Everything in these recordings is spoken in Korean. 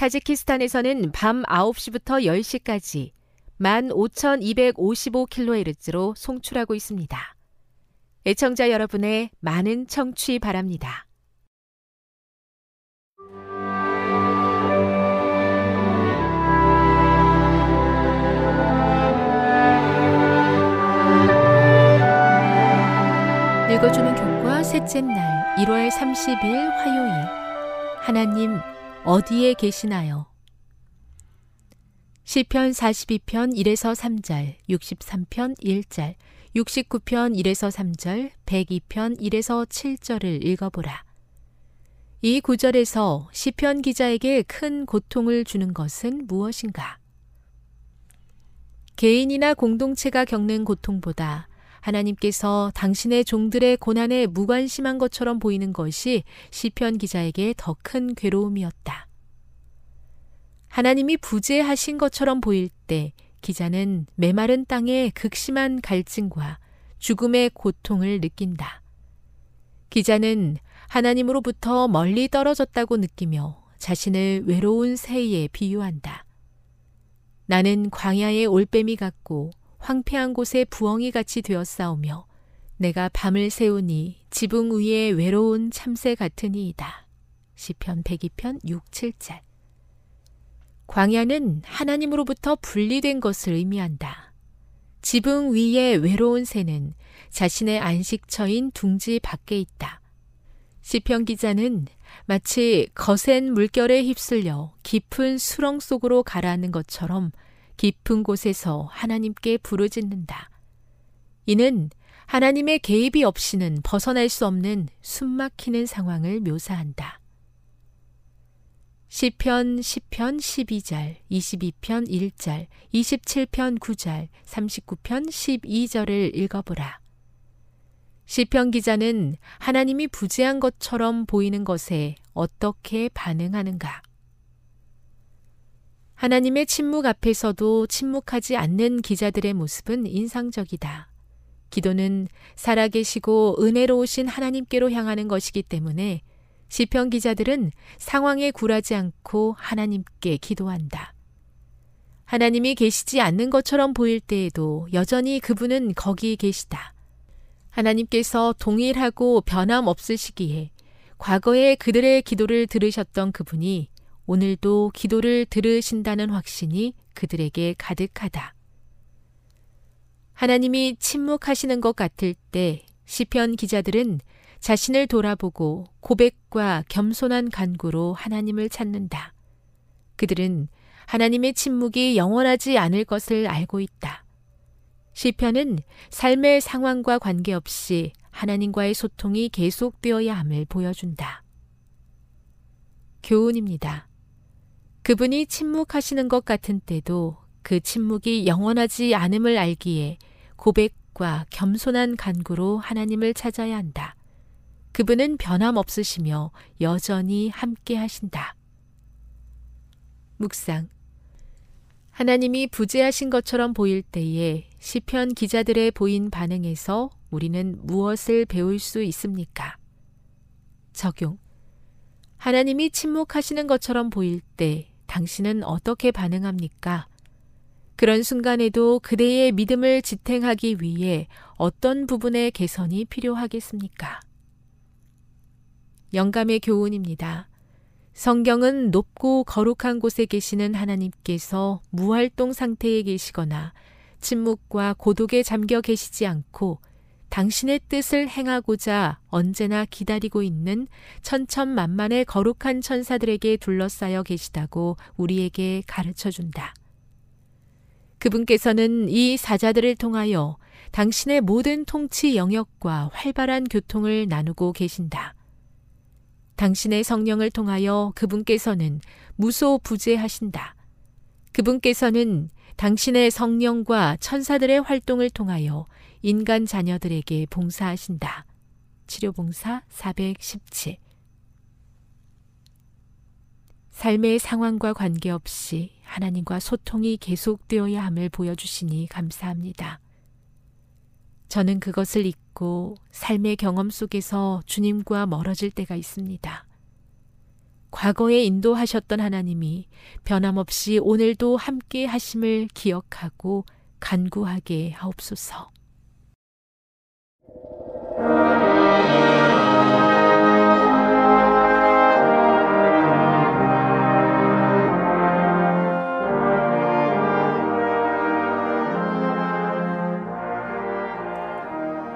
타지키스탄에서는 밤 9시부터 10시까지 15,255kHz로 송출하고 있습니다. 애청자 여러분의 많은 청취 바랍니다. 읽어주는 교과 셋째 날 1월 30일 화요일 하나님 어디에 계시나요? 시편 42편 1에서 3절, 63편 1절, 69편 1에서 3절, 102편 1에서 7절을 읽어보라. 이 구절에서 시편 기자에게 큰 고통을 주는 것은 무엇인가? 개인이나 공동체가 겪는 고통보다 하나님께서 당신의 종들의 고난에 무관심한 것처럼 보이는 것이 시편 기자에게 더 큰 괴로움이었다. 하나님이 부재하신 것처럼 보일 때 기자는 메마른 땅에 극심한 갈증과 죽음의 고통을 느낀다. 기자는 하나님으로부터 멀리 떨어졌다고 느끼며 자신을 외로운 새에 비유한다. 나는 광야의 올빼미 같고 황폐한 곳에 부엉이 같이 되었사오며 내가 밤을 새우니 지붕 위에 외로운 참새 같으니이다. 시편 102편 6, 7절 광야는 하나님으로부터 분리된 것을 의미한다. 지붕 위에 외로운 새는 자신의 안식처인 둥지 밖에 있다. 시편 기자는 마치 거센 물결에 휩쓸려 깊은 수렁 속으로 가라앉는 것처럼 깊은 곳에서 하나님께 부르짖는다. 이는 하나님의 개입이 없이는 벗어날 수 없는 숨막히는 상황을 묘사한다. 시편 10편 12절, 22편 1절, 27편 9절, 39편 12절을 읽어보라. 시편 기자는 하나님이 부재한 것처럼 보이는 것에 어떻게 반응하는가? 하나님의 침묵 앞에서도 침묵하지 않는 기자들의 모습은 인상적이다. 기도는 살아계시고 은혜로우신 하나님께로 향하는 것이기 때문에 시편 기자들은 상황에 굴하지 않고 하나님께 기도한다. 하나님이 계시지 않는 것처럼 보일 때에도 여전히 그분은 거기 계시다. 하나님께서 동일하고 변함없으시기에 과거에 그들의 기도를 들으셨던 그분이 오늘도 기도를 들으신다는 확신이 그들에게 가득하다. 하나님이 침묵하시는 것 같을 때 시편 기자들은 자신을 돌아보고 고백과 겸손한 간구로 하나님을 찾는다. 그들은 하나님의 침묵이 영원하지 않을 것을 알고 있다. 시편은 삶의 상황과 관계없이 하나님과의 소통이 계속되어야 함을 보여준다. 교훈입니다. 그분이 침묵하시는 것 같은 때도 그 침묵이 영원하지 않음을 알기에 고백과 겸손한 간구로 하나님을 찾아야 한다. 그분은 변함없으시며 여전히 함께 하신다. 묵상. 하나님이 부재하신 것처럼 보일 때에 시편 기자들의 보인 반응에서 우리는 무엇을 배울 수 있습니까? 적용. 하나님이 침묵하시는 것처럼 보일 때 당신은 어떻게 반응합니까? 그런 순간에도 그대의 믿음을 지탱하기 위해 어떤 부분의 개선이 필요하겠습니까? 영감의 교훈입니다. 성경은 높고 거룩한 곳에 계시는 하나님께서 무활동 상태에 계시거나 침묵과 고독에 잠겨 계시지 않고 당신의 뜻을 행하고자 언제나 기다리고 있는 천천만만의 거룩한 천사들에게 둘러싸여 계시다고 우리에게 가르쳐 준다. 그분께서는 이 사자들을 통하여 당신의 모든 통치 영역과 활발한 교통을 나누고 계신다. 당신의 성령을 통하여 그분께서는 무소부재하신다. 그분께서는 당신의 성령과 천사들의 활동을 통하여 인간 자녀들에게 봉사하신다. 치료봉사 417 삶의 상황과 관계없이 하나님과 소통이 계속되어야 함을 보여주시니 감사합니다. 저는 그것을 잊고 삶의 경험 속에서 주님과 멀어질 때가 있습니다. 과거에 인도하셨던 하나님이 변함없이 오늘도 함께 하심을 기억하고 간구하게 하옵소서.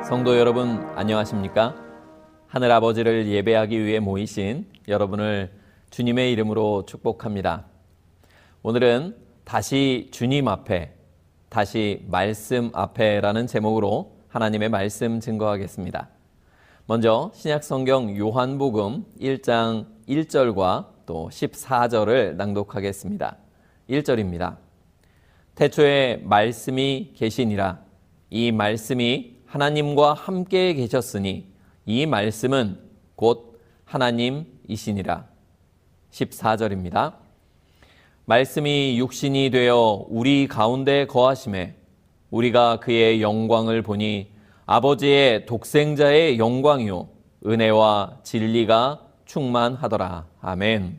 성도 여러분 안녕하십니까? 하늘 아버지를 예배하기 위해 모이신 여러분을 주님의 이름으로 축복합니다. 오늘은 다시 주님 앞에, 다시 말씀 앞에라는 제목으로 하나님의 말씀 증거하겠습니다. 먼저 신약 성경 요한복음 1장 1절과 또 14절을 낭독하겠습니다. 1절입니다. 태초에 말씀이 계시니라 이 말씀이 하나님과 함께 계셨으니 이 말씀은 곧 하나님이시니라. 14절입니다. 말씀이 육신이 되어 우리 가운데 거하심에 우리가 그의 영광을 보니 아버지의 독생자의 영광이요 은혜와 진리가 충만하더라. 아멘.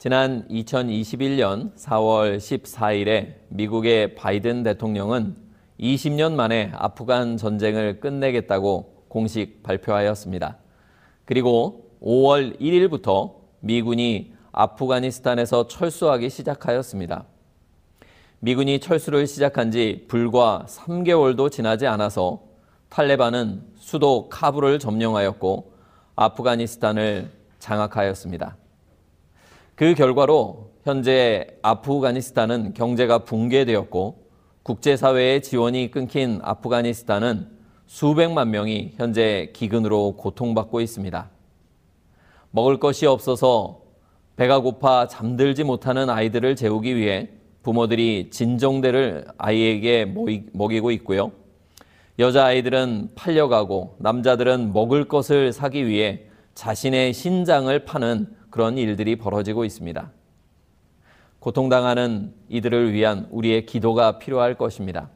지난 2021년 4월 14일에 미국의 바이든 대통령은 20년 만에 아프간 전쟁을 끝내겠다고 공식 발표하였습니다. 그리고 5월 1일부터 미군이 아프가니스탄에서 철수하기 시작하였습니다. 미군이 철수를 시작한 지 불과 3개월도 지나지 않아서 탈레반은 수도 카불을 점령하였고 아프가니스탄을 장악하였습니다. 그 결과로 현재 아프가니스탄은 경제가 붕괴되었고 국제사회의 지원이 끊긴 아프가니스탄은 수백만 명이 현재 기근으로 고통받고 있습니다. 먹을 것이 없어서 배가 고파 잠들지 못하는 아이들을 재우기 위해 부모들이 진정대를 아이에게 먹이고 있고요. 여자아이들은 팔려가고 남자들은 먹을 것을 사기 위해 자신의 신장을 파는 그런 일들이 벌어지고 있습니다. 고통당하는 이들을 위한 우리의 기도가 필요할 것입니다.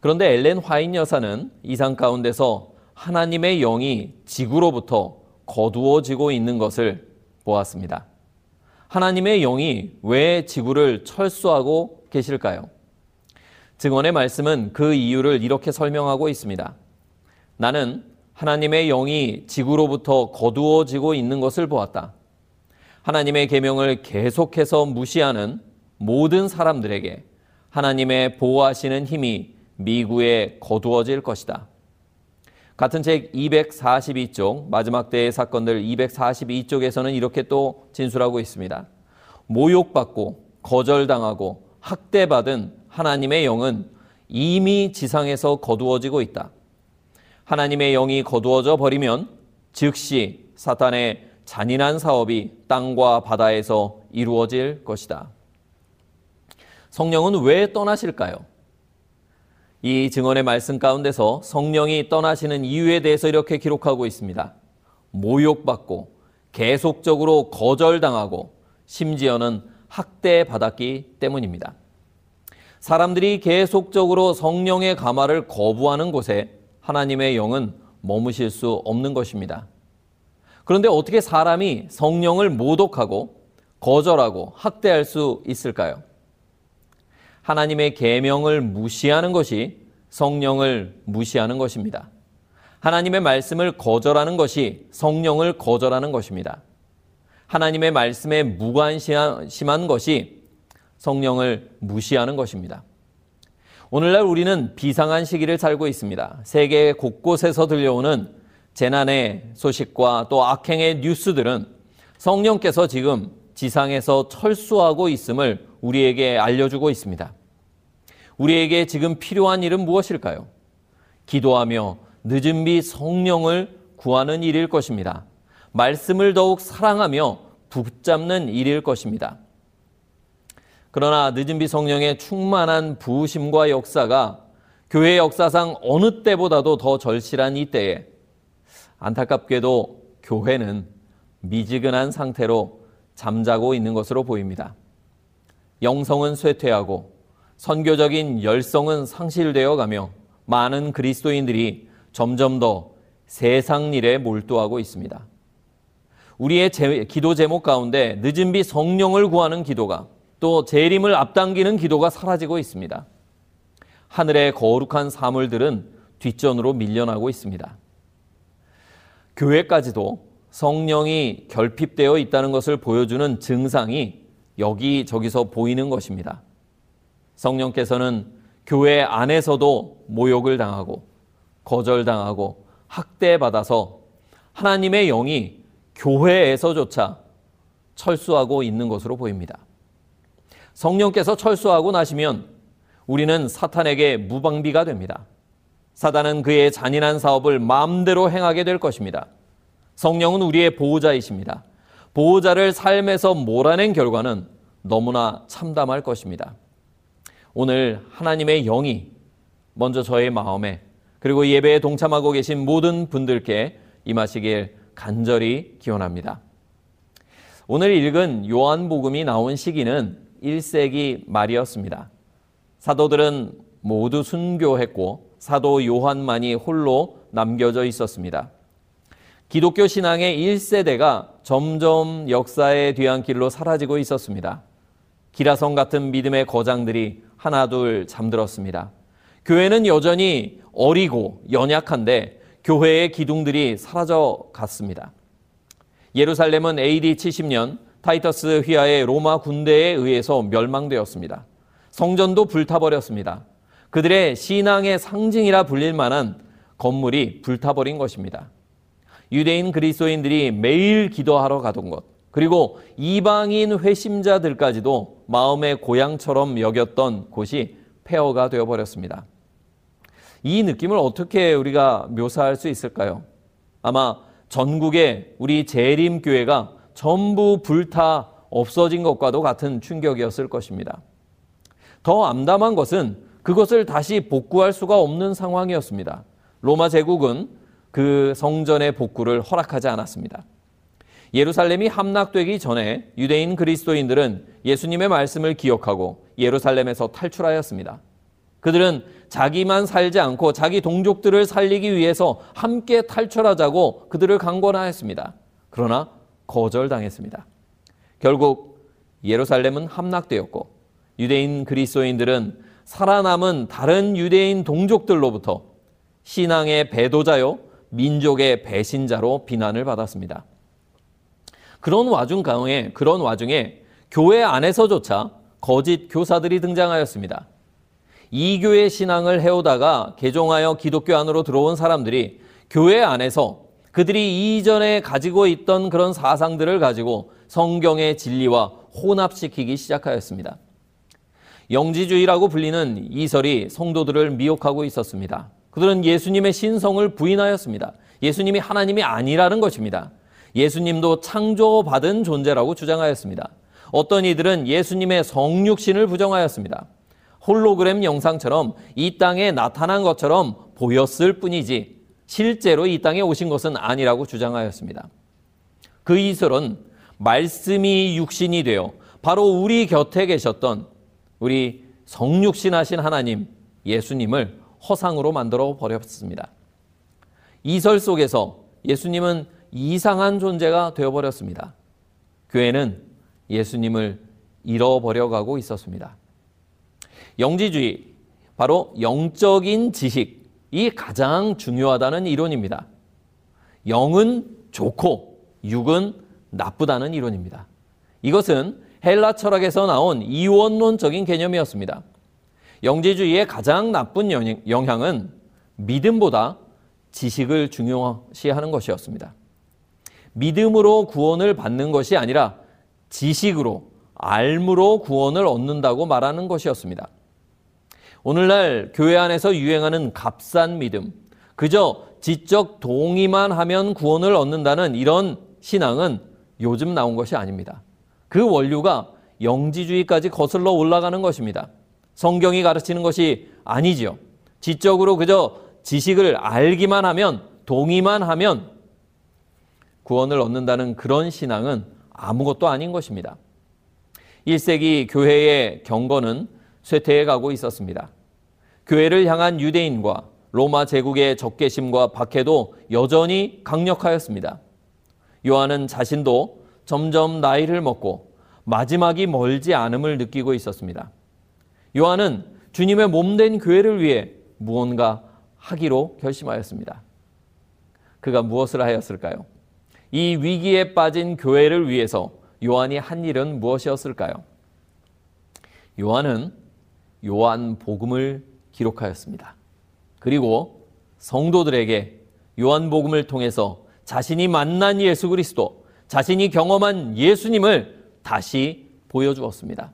그런데 엘렌 화인 여사는 이상 가운데서 하나님의 영이 지구로부터 거두어지고 있는 것을 보았습니다. 하나님의 영이 왜 지구를 철수하고 계실까요? 증언의 말씀은 그 이유를 이렇게 설명하고 있습니다. 나는 하나님의 영이 지구로부터 거두어지고 있는 것을 보았다. 하나님의 계명을 계속해서 무시하는 모든 사람들에게 하나님의 보호하시는 힘이 미구에 거두어질 것이다. 같은 책 242쪽 마지막 때의 사건들 242쪽에서는 이렇게 또 진술하고 있습니다. 모욕받고 거절당하고 학대받은 하나님의 영은 이미 지상에서 거두어지고 있다. 하나님의 영이 거두어져 버리면 즉시 사탄의 잔인한 사업이 땅과 바다에서 이루어질 것이다. 성령은 왜 떠나실까요? 이 증언의 말씀 가운데서 성령이 떠나시는 이유에 대해서 이렇게 기록하고 있습니다. 모욕받고 계속적으로 거절당하고 심지어는 학대받았기 때문입니다. 사람들이 계속적으로 성령의 감화를 거부하는 곳에 하나님의 영은 머무실 수 없는 것입니다. 그런데 어떻게 사람이 성령을 모독하고 거절하고 학대할 수 있을까요? 하나님의 계명을 무시하는 것이 성령을 무시하는 것입니다. 하나님의 말씀을 거절하는 것이 성령을 거절하는 것입니다. 하나님의 말씀에 무관심한 것이 성령을 무시하는 것입니다. 오늘날 우리는 비상한 시기를 살고 있습니다. 세계 곳곳에서 들려오는 재난의 소식과 또 악행의 뉴스들은 성령께서 지금 지상에서 철수하고 있음을 우리에게 알려주고 있습니다. 우리에게 지금 필요한 일은 무엇일까요? 기도하며 늦은 비 성령을 구하는 일일 것입니다. 말씀을 더욱 사랑하며 붙잡는 일일 것입니다. 그러나 늦은 비 성령의 충만한 부으심과 역사가 교회 역사상 어느 때보다도 더 절실한 이때에 안타깝게도 교회는 미지근한 상태로 잠자고 있는 것으로 보입니다. 영성은 쇠퇴하고 선교적인 열성은 상실되어 가며 많은 그리스도인들이 점점 더 세상 일에 몰두하고 있습니다. 우리의 제, 기도 제목 가운데 늦은 비 성령을 구하는 기도가 또 재림을 앞당기는 기도가 사라지고 있습니다. 하늘의 거룩한 사물들은 뒷전으로 밀려나고 있습니다. 교회까지도 성령이 결핍되어 있다는 것을 보여주는 증상이 여기저기서 보이는 것입니다. 성령께서는 교회 안에서도 모욕을 당하고 거절당하고 학대받아서 하나님의 영이 교회에서조차 철수하고 있는 것으로 보입니다. 성령께서 철수하고 나시면 우리는 사탄에게 무방비가 됩니다. 사단은 그의 잔인한 사업을 마음대로 행하게 될 것입니다. 성령은 우리의 보호자이십니다. 보호자를 삶에서 몰아낸 결과는 너무나 참담할 것입니다. 오늘 하나님의 영이 먼저 저의 마음에 그리고 예배에 동참하고 계신 모든 분들께 임하시길 간절히 기원합니다. 오늘 읽은 요한복음이 나온 시기는 1세기 말이었습니다. 사도들은 모두 순교했고 사도 요한만이 홀로 남겨져 있었습니다. 기독교 신앙의 1세대가 점점 역사의 뒤안길로 사라지고 있었습니다. 기라성 같은 믿음의 거장들이 하나둘 잠들었습니다. 교회는 여전히 어리고 연약한데 교회의 기둥들이 사라져 갔습니다. 예루살렘은 AD 70년 타이터스 휘하의 로마 군대에 의해서 멸망되었습니다. 성전도 불타버렸습니다. 그들의 신앙의 상징이라 불릴 만한 건물이 불타버린 것입니다. 유대인 그리스도인들이 매일 기도하러 가던 것, 그리고 이방인 회심자들까지도 마음의 고향처럼 여겼던 곳이 폐허가 되어버렸습니다. 이 느낌을 어떻게 우리가 묘사할 수 있을까요? 아마 전국의 우리 재림교회가 전부 불타 없어진 것과도 같은 충격이었을 것입니다. 더 암담한 것은 그것을 다시 복구할 수가 없는 상황이었습니다. 로마 제국은 그 성전의 복구를 허락하지 않았습니다. 예루살렘이 함락되기 전에 유대인 그리스도인들은 예수님의 말씀을 기억하고 예루살렘에서 탈출하였습니다. 그들은 자기만 살지 않고 자기 동족들을 살리기 위해서 함께 탈출하자고 그들을 강권하였습니다. 그러나 거절당했습니다. 결국 예루살렘은 함락되었고 유대인 그리스도인들은 살아남은 다른 유대인 동족들로부터 신앙의 배도자요 민족의 배신자로 비난을 받았습니다. 그런 와중 가운데 그런 와중에 교회 안에서조차 거짓 교사들이 등장하였습니다. 이교의 신앙을 해오다가 개종하여 기독교 안으로 들어온 사람들이 교회 안에서 그들이 이전에 가지고 있던 그런 사상들을 가지고 성경의 진리와 혼합시키기 시작하였습니다. 영지주의라고 불리는 이설이 성도들을 미혹하고 있었습니다. 그들은 예수님의 신성을 부인하였습니다. 예수님이 하나님이 아니라는 것입니다. 예수님도 창조받은 존재라고 주장하였습니다. 어떤 이들은 예수님의 성육신을 부정하였습니다. 홀로그램 영상처럼 이 땅에 나타난 것처럼 보였을 뿐이지 실제로 이 땅에 오신 것은 아니라고 주장하였습니다. 그 이설은 말씀이 육신이 되어 바로 우리 곁에 계셨던 우리 성육신하신 하나님 예수님을 허상으로 만들어 버렸습니다. 이설 속에서 예수님은 이상한 존재가 되어 버렸습니다. 교회는 예수님을 잃어버려 가고 있었습니다. 영지주의, 바로 영적인 지식이 가장 중요하다는 이론입니다. 영은 좋고 육은 나쁘다는 이론입니다. 이것은 헬라 철학에서 나온 이원론적인 개념이었습니다. 영지주의의 가장 나쁜 영향은 믿음보다 지식을 중요시하는 것이었습니다. 믿음으로 구원을 받는 것이 아니라 지식으로 알므로 구원을 얻는다고 말하는 것이었습니다. 오늘날 교회 안에서 유행하는 값싼 믿음, 그저 지적 동의만 하면 구원을 얻는다는 이런 신앙은 요즘 나온 것이 아닙니다. 그 원류가 영지주의까지 거슬러 올라가는 것입니다. 성경이 가르치는 것이 아니지요. 지적으로 그저 지식을 알기만 하면, 동의만 하면 구원을 얻는다는 그런 신앙은 아무것도 아닌 것입니다. 1세기 교회의 경건은 쇠퇴해 가고 있었습니다. 교회를 향한 유대인과 로마 제국의 적개심과 박해도 여전히 강력하였습니다. 요한은 자신도 점점 나이를 먹고 마지막이 멀지 않음을 느끼고 있었습니다. 요한은 주님의 몸된 교회를 위해 무언가 하기로 결심하였습니다. 그가 무엇을 하였을까요? 이 위기에 빠진 교회를 위해서 요한이 한 일은 무엇이었을까요? 요한은 요한 복음을 기록하였습니다. 그리고 성도들에게 요한 복음을 통해서 자신이 만난 예수 그리스도, 자신이 경험한 예수님을 다시 보여주었습니다.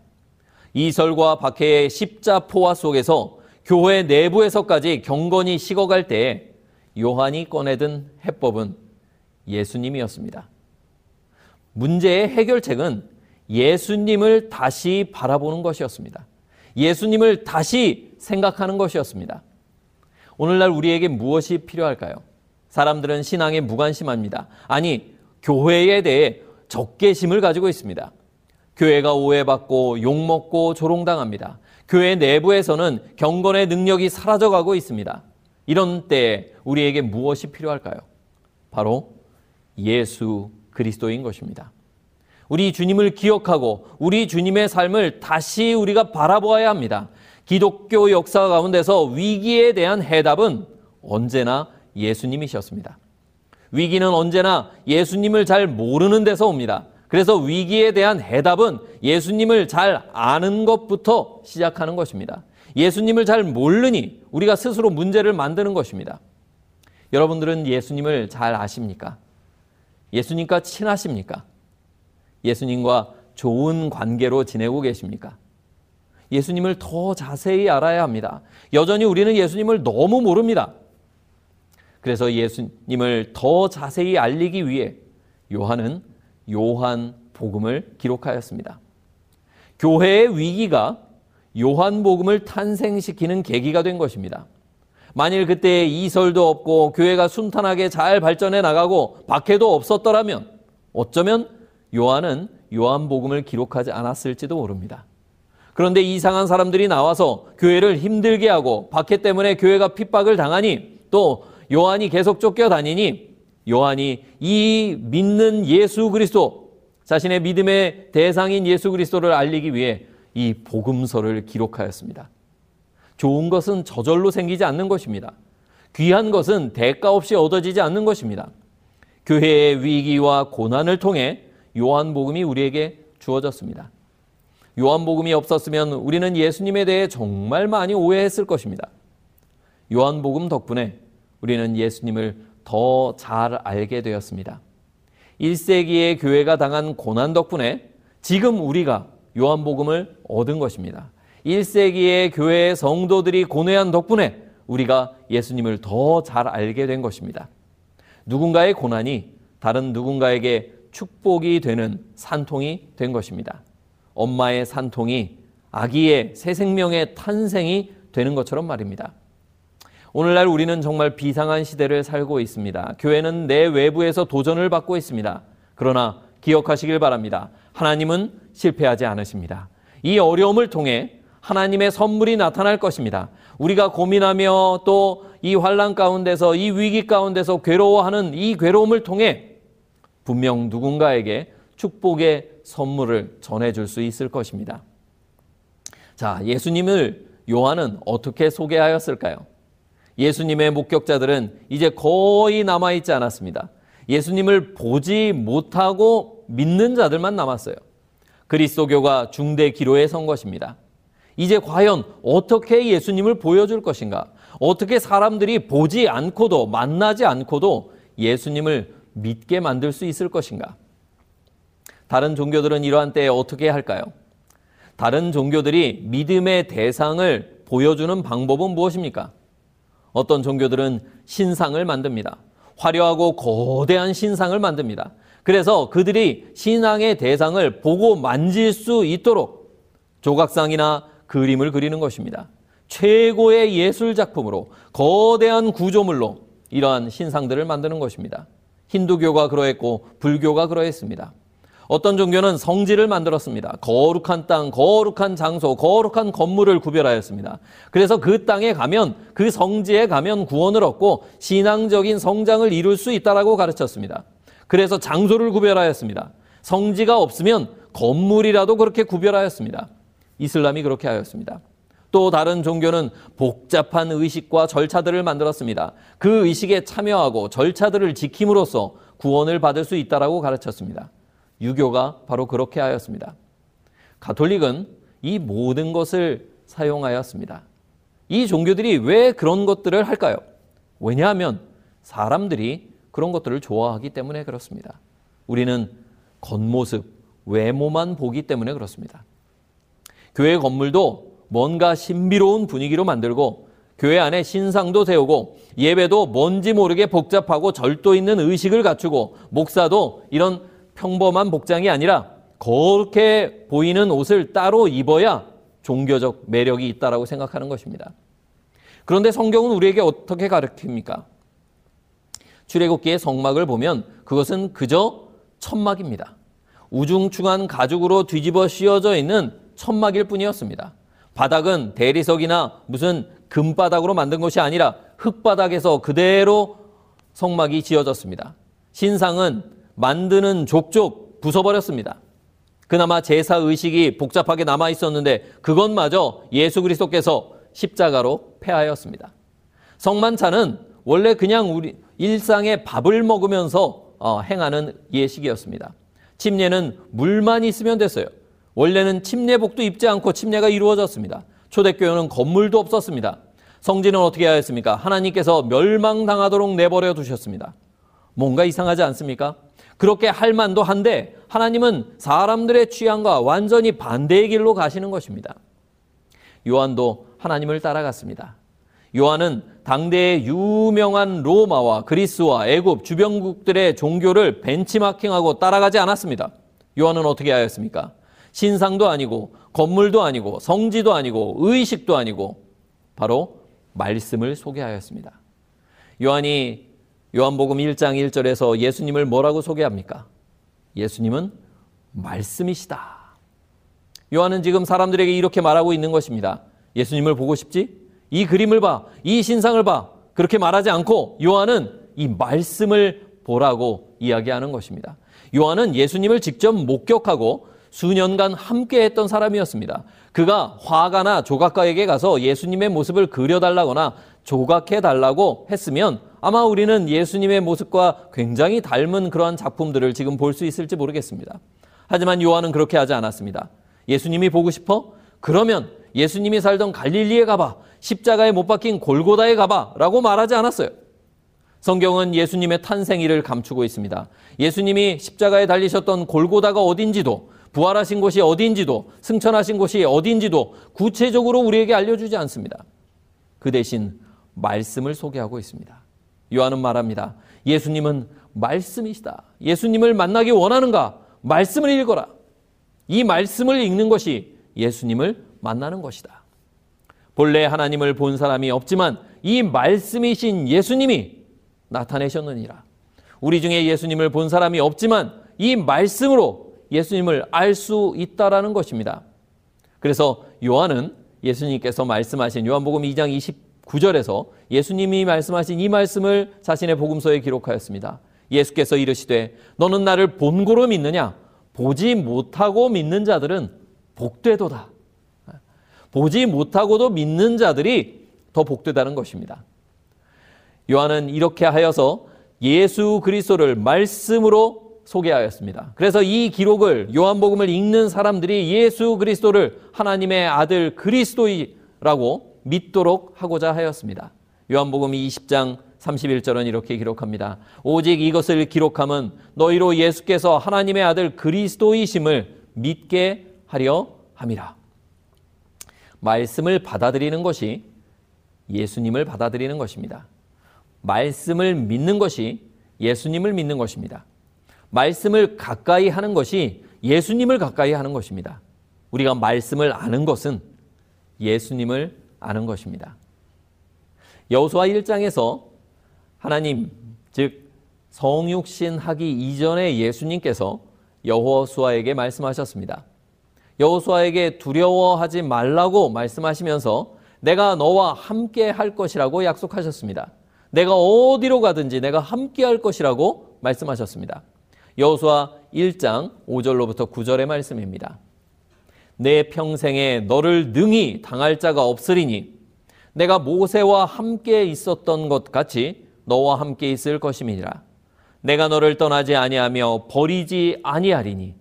이설과 박해의 십자포화 속에서 교회 내부에서까지 경건이 식어갈 때에 요한이 꺼내든 해법은 예수님이었습니다. 문제의 해결책은 예수님을 다시 바라보는 것이었습니다. 예수님을 다시 생각하는 것이었습니다. 오늘날 우리에게 무엇이 필요할까요? 사람들은 신앙에 무관심합니다. 아니, 교회에 대해 적개심을 가지고 있습니다. 교회가 오해받고 욕먹고 조롱당합니다. 교회 내부에서는 경건의 능력이 사라져가고 있습니다. 이런 때에 우리에게 무엇이 필요할까요? 바로 예수 그리스도인 것입니다. 우리 주님을 기억하고 우리 주님의 삶을 다시 우리가 바라보아야 합니다. 기독교 역사 가운데서 위기에 대한 해답은 언제나 예수님이셨습니다. 위기는 언제나 예수님을 잘 모르는 데서 옵니다. 그래서 위기에 대한 해답은 예수님을 잘 아는 것부터 시작하는 것입니다. 예수님을 잘 모르니 우리가 스스로 문제를 만드는 것입니다. 여러분들은 예수님을 잘 아십니까? 예수님과 친하십니까? 예수님과 좋은 관계로 지내고 계십니까? 예수님을 더 자세히 알아야 합니다. 여전히 우리는 예수님을 너무 모릅니다. 그래서 예수님을 더 자세히 알리기 위해 요한은 요한 복음을 기록하였습니다. 교회의 위기가 요한 복음을 탄생시키는 계기가 된 것입니다. 만일 그때 이설도 없고 교회가 순탄하게 잘 발전해 나가고 박해도 없었더라면 어쩌면 요한은 요한 복음을 기록하지 않았을지도 모릅니다. 그런데 이상한 사람들이 나와서 교회를 힘들게 하고 박해 때문에 교회가 핍박을 당하니 또 요한이 계속 쫓겨다니니 요한이 이 믿는 예수 그리스도 자신의 믿음의 대상인 예수 그리스도를 알리기 위해 이 복음서를 기록하였습니다. 좋은 것은 저절로 생기지 않는 것입니다. 귀한 것은 대가 없이 얻어지지 않는 것입니다. 교회의 위기와 고난을 통해 요한복음이 우리에게 주어졌습니다. 요한복음이 없었으면 우리는 예수님에 대해 정말 많이 오해했을 것입니다. 요한복음 덕분에 우리는 예수님을 더 잘 알게 되었습니다. 1세기의 교회가 당한 고난 덕분에 지금 우리가 요한복음을 얻은 것입니다. 1세기의 교회의 성도들이 고뇌한 덕분에 우리가 예수님을 더 잘 알게 된 것입니다. 누군가의 고난이 다른 누군가에게 축복이 되는 산통이 된 것입니다. 엄마의 산통이 아기의 새 생명의 탄생이 되는 것처럼 말입니다. 오늘날 우리는 정말 비상한 시대를 살고 있습니다. 교회는 내 외부에서 도전을 받고 있습니다. 그러나 기억하시길 바랍니다. 하나님은 실패하지 않으십니다. 이 어려움을 통해 하나님의 선물이 나타날 것입니다. 우리가 고민하며 또 이 환란 가운데서 이 위기 가운데서 괴로워하는 이 괴로움을 통해 분명 누군가에게 축복의 선물을 전해줄 수 있을 것입니다. 자, 예수님을 요한은 어떻게 소개하였을까요? 예수님의 목격자들은 이제 거의 남아있지 않았습니다. 예수님을 보지 못하고 믿는 자들만 남았어요. 그리스도교가 중대 기로에 선 것입니다. 이제 과연 어떻게 예수님을 보여줄 것인가? 어떻게 사람들이 보지 않고도 만나지 않고도 예수님을 믿게 만들 수 있을 것인가? 다른 종교들은 이러한 때에 어떻게 할까요? 다른 종교들이 믿음의 대상을 보여주는 방법은 무엇입니까? 어떤 종교들은 신상을 만듭니다. 화려하고 거대한 신상을 만듭니다. 그래서 그들이 신앙의 대상을 보고 만질 수 있도록 조각상이나 그림을 그리는 것입니다. 최고의 예술 작품으로 거대한 구조물로 이러한 신상들을 만드는 것입니다. 힌두교가 그러했고 불교가 그러했습니다. 어떤 종교는 성지를 만들었습니다. 거룩한 땅, 거룩한 장소, 거룩한 건물을 구별하였습니다. 그래서 그 땅에 가면 그 성지에 가면 구원을 얻고 신앙적인 성장을 이룰 수 있다라고 가르쳤습니다. 그래서 장소를 구별하였습니다. 성지가 없으면 건물이라도 그렇게 구별하였습니다. 이슬람이 그렇게 하였습니다. 또 다른 종교는 복잡한 의식과 절차들을 만들었습니다. 그 의식에 참여하고 절차들을 지킴으로써 구원을 받을 수 있다라고 가르쳤습니다. 유교가 바로 그렇게 하였습니다. 가톨릭은 이 모든 것을 사용하였습니다. 이 종교들이 왜 그런 것들을 할까요? 왜냐하면 사람들이 그런 것들을 좋아하기 때문에 그렇습니다. 우리는 겉모습, 외모만 보기 때문에 그렇습니다. 교회 건물도 뭔가 신비로운 분위기로 만들고 교회 안에 신상도 세우고 예배도 뭔지 모르게 복잡하고 절도 있는 의식을 갖추고 목사도 이런 평범한 복장이 아니라 그렇게 보이는 옷을 따로 입어야 종교적 매력이 있다라고 생각하는 것입니다. 그런데 성경은 우리에게 어떻게 가르칩니까? 출애굽기의 성막을 보면 그것은 그저 천막입니다. 우중충한 가죽으로 뒤집어 씌워져 있는 천막일 뿐이었습니다. 바닥은 대리석이나 무슨 금바닥으로 만든 것이 아니라 흙바닥에서 그대로 성막이 지어졌습니다. 신상은 만드는 족족 부숴버렸습니다. 그나마 제사 의식이 복잡하게 남아 있었는데 그것마저 예수 그리스도께서 십자가로 폐하였습니다. 성만찬은 원래 그냥 우리 일상의 밥을 먹으면서 어, 행하는 예식이었습니다. 침례는 물만 있으면 됐어요. 원래는 침례복도 입지 않고 침례가 이루어졌습니다. 초대교회는 건물도 없었습니다. 성지는 어떻게 하였습니까? 하나님께서 멸망당하도록 내버려 두셨습니다. 뭔가 이상하지 않습니까? 그렇게 할 만도 한데 하나님은 사람들의 취향과 완전히 반대의 길로 가시는 것입니다. 요한도 하나님을 따라갔습니다. 요한은 당대의 유명한 로마와 그리스와 애굽 주변국들의 종교를 벤치마킹하고 따라가지 않았습니다. 요한은 어떻게 하였습니까? 신상도 아니고 건물도 아니고 성지도 아니고 의식도 아니고 바로 말씀을 소개하였습니다. 요한이 요한복음 1장 1절에서 예수님을 뭐라고 소개합니까? 예수님은 말씀이시다. 요한은 지금 사람들에게 이렇게 말하고 있는 것입니다. 예수님을 보고 싶지? 이 그림을 봐. 이 신상을 봐. 그렇게 말하지 않고 요한은 이 말씀을 보라고 이야기하는 것입니다. 요한은 예수님을 직접 목격하고 수년간 함께 했던 사람이었습니다. 그가 화가나 조각가에게 가서 예수님의 모습을 그려달라거나 조각해달라고 했으면 아마 우리는 예수님의 모습과 굉장히 닮은 그러한 작품들을 지금 볼 수 있을지 모르겠습니다. 하지만 요한은 그렇게 하지 않았습니다. 예수님이 보고 싶어? 그러면 예수님이 살던 갈릴리에 가봐. 십자가에 못 박힌 골고다에 가봐. 라고 말하지 않았어요. 성경은 예수님의 탄생일을 감추고 있습니다. 예수님이 십자가에 달리셨던 골고다가 어딘지도 부활하신 곳이 어디인지도 승천하신 곳이 어디인지도 구체적으로 우리에게 알려주지 않습니다. 그 대신 말씀을 소개하고 있습니다. 요한은 말합니다. 예수님은 말씀이시다. 예수님을 만나기 원하는가? 말씀을 읽어라. 이 말씀을 읽는 것이 예수님을 만나는 것이다. 본래 하나님을 본 사람이 없지만 이 말씀이신 예수님이 나타내셨느니라. 우리 중에 예수님을 본 사람이 없지만 이 말씀으로 예수님을 알 수 있다라는 것입니다. 그래서 요한은 예수님께서 말씀하신 요한복음 2장 29절에서 예수님이 말씀하신 이 말씀을 자신의 복음서에 기록하였습니다. 예수께서 이르시되 너는 나를 본고로 믿느냐 보지 못하고 믿는 자들은 복되도다. 보지 못하고도 믿는 자들이 더 복되다는 것입니다. 요한은 이렇게 하여서 예수 그리스도를 말씀으로 소개하였습니다. 그래서 이 기록을 요한복음을 읽는 사람들이 예수 그리스도를 하나님의 아들 그리스도이라고 믿도록 하고자 하였습니다. 요한복음 20장 31절은 이렇게 기록합니다. 오직 이것을 기록함은 너희로 예수께서 하나님의 아들 그리스도이심을 믿게 하려 함이라. 말씀을 받아들이는 것이 예수님을 받아들이는 것입니다. 말씀을 믿는 것이 예수님을 믿는 것입니다. 말씀을 가까이 하는 것이 예수님을 가까이 하는 것입니다. 우리가 말씀을 아는 것은 예수님을 아는 것입니다. 여호수아 1장에서 하나님 즉 성육신 하기 이전에 예수님께서 여호수아에게 말씀하셨습니다. 여호수아에게 두려워하지 말라고 말씀하시면서 내가 너와 함께 할 것이라고 약속하셨습니다. 내가 어디로 가든지 내가 함께 할 것이라고 말씀하셨습니다. 여호수아 1장 5절로부터 9절의 말씀입니다. 내 평생에 너를 능히 당할 자가 없으리니 내가 모세와 함께 있었던 것 같이 너와 함께 있을 것임이니라. 내가 너를 떠나지 아니하며 버리지 아니하리니